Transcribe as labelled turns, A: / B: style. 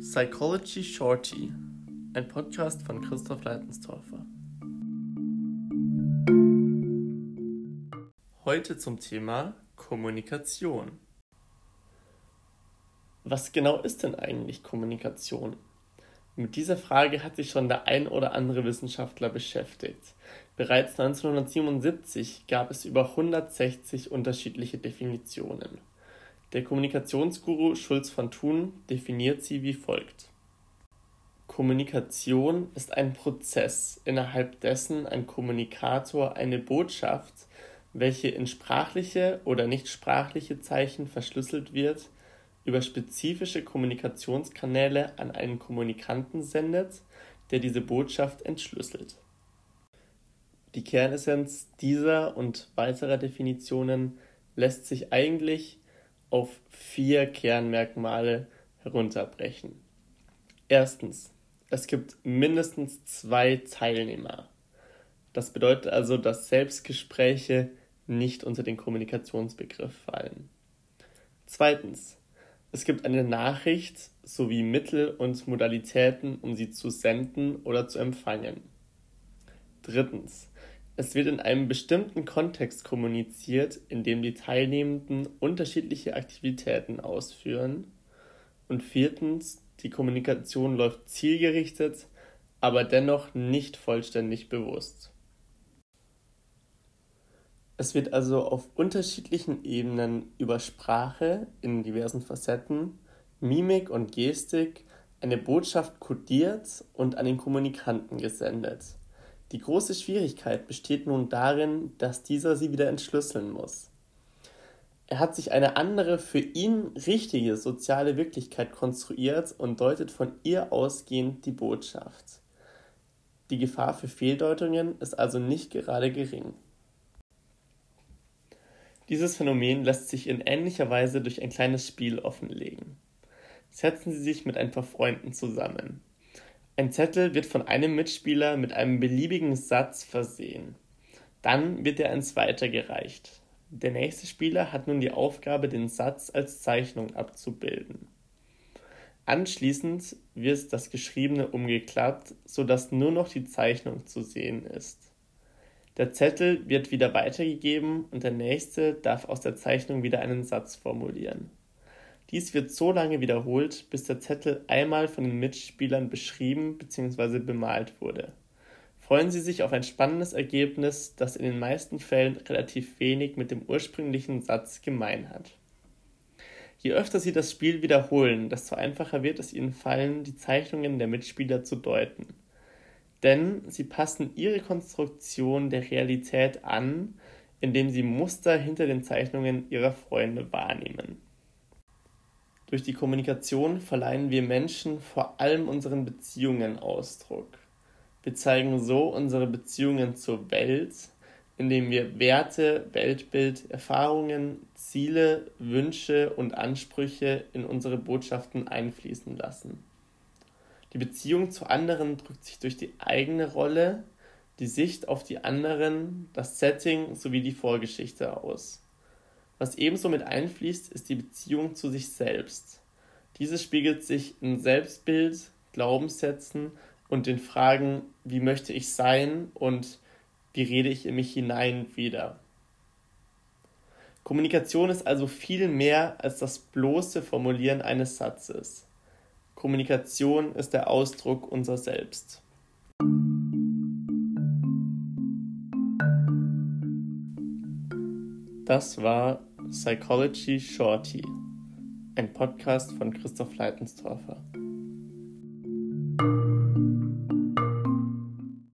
A: Psychology Shorty, ein Podcast von Christoph Leitenstorfer. Heute zum Thema Kommunikation. Was genau ist denn eigentlich Kommunikation? Mit dieser Frage hat sich schon der ein oder andere Wissenschaftler beschäftigt. Bereits 1977 gab es über 160 unterschiedliche Definitionen. Der Kommunikationsguru Schulz von Thun definiert sie wie folgt. Kommunikation ist ein Prozess, innerhalb dessen ein Kommunikator eine Botschaft, welche in sprachliche oder nicht sprachliche Zeichen verschlüsselt wird, über spezifische Kommunikationskanäle an einen Kommunikanten sendet, der diese Botschaft entschlüsselt. Die Kernessenz dieser und weiterer Definitionen lässt sich eigentlich auf vier Kernmerkmale herunterbrechen. Erstens, es gibt mindestens zwei Teilnehmer. Das bedeutet also, dass Selbstgespräche nicht unter den Kommunikationsbegriff fallen. Zweitens, es gibt eine Nachricht sowie Mittel und Modalitäten, um sie zu senden oder zu empfangen. Drittens, es wird in einem bestimmten Kontext kommuniziert, in dem die Teilnehmenden unterschiedliche Aktivitäten ausführen. Und viertens, die Kommunikation läuft zielgerichtet, aber dennoch nicht vollständig bewusst. Es wird also auf unterschiedlichen Ebenen über Sprache in diversen Facetten, Mimik und Gestik eine Botschaft kodiert und an den Kommunikanten gesendet. Die große Schwierigkeit besteht nun darin, dass dieser sie wieder entschlüsseln muss. Er hat sich eine andere, für ihn richtige soziale Wirklichkeit konstruiert und deutet von ihr ausgehend die Botschaft. Die Gefahr für Fehldeutungen ist also nicht gerade gering. Dieses Phänomen lässt sich in ähnlicher Weise durch ein kleines Spiel offenlegen. Setzen Sie sich mit ein paar Freunden zusammen. Ein Zettel wird von einem Mitspieler mit einem beliebigen Satz versehen. Dann wird er ins weitergereicht. Der nächste Spieler hat nun die Aufgabe, den Satz als Zeichnung abzubilden. Anschließend wird das Geschriebene umgeklappt, sodass nur noch die Zeichnung zu sehen ist. Der Zettel wird wieder weitergegeben und der nächste darf aus der Zeichnung wieder einen Satz formulieren. Dies wird so lange wiederholt, bis der Zettel einmal von den Mitspielern beschrieben bzw. bemalt wurde. Freuen Sie sich auf ein spannendes Ergebnis, das in den meisten Fällen relativ wenig mit dem ursprünglichen Satz gemein hat. Je öfter Sie das Spiel wiederholen, desto einfacher wird es Ihnen fallen, die Zeichnungen der Mitspieler zu deuten. Denn sie passen ihre Konstruktion der Realität an, indem sie Muster hinter den Zeichnungen ihrer Freunde wahrnehmen. Durch die Kommunikation verleihen wir Menschen vor allem unseren Beziehungen Ausdruck. Wir zeigen so unsere Beziehungen zur Welt, indem wir Werte, Weltbild, Erfahrungen, Ziele, Wünsche und Ansprüche in unsere Botschaften einfließen lassen. Die Beziehung zu anderen drückt sich durch die eigene Rolle, die Sicht auf die anderen, das Setting sowie die Vorgeschichte aus. Was ebenso mit einfließt, ist die Beziehung zu sich selbst. Diese spiegelt sich in Selbstbild, Glaubenssätzen und den Fragen, wie möchte ich sein und wie rede ich in mich hinein wieder. Kommunikation ist also viel mehr als das bloße Formulieren eines Satzes. Kommunikation ist der Ausdruck unser Selbst. Das war Psychology Shorty, ein Podcast von Christoph Leitenstorfer.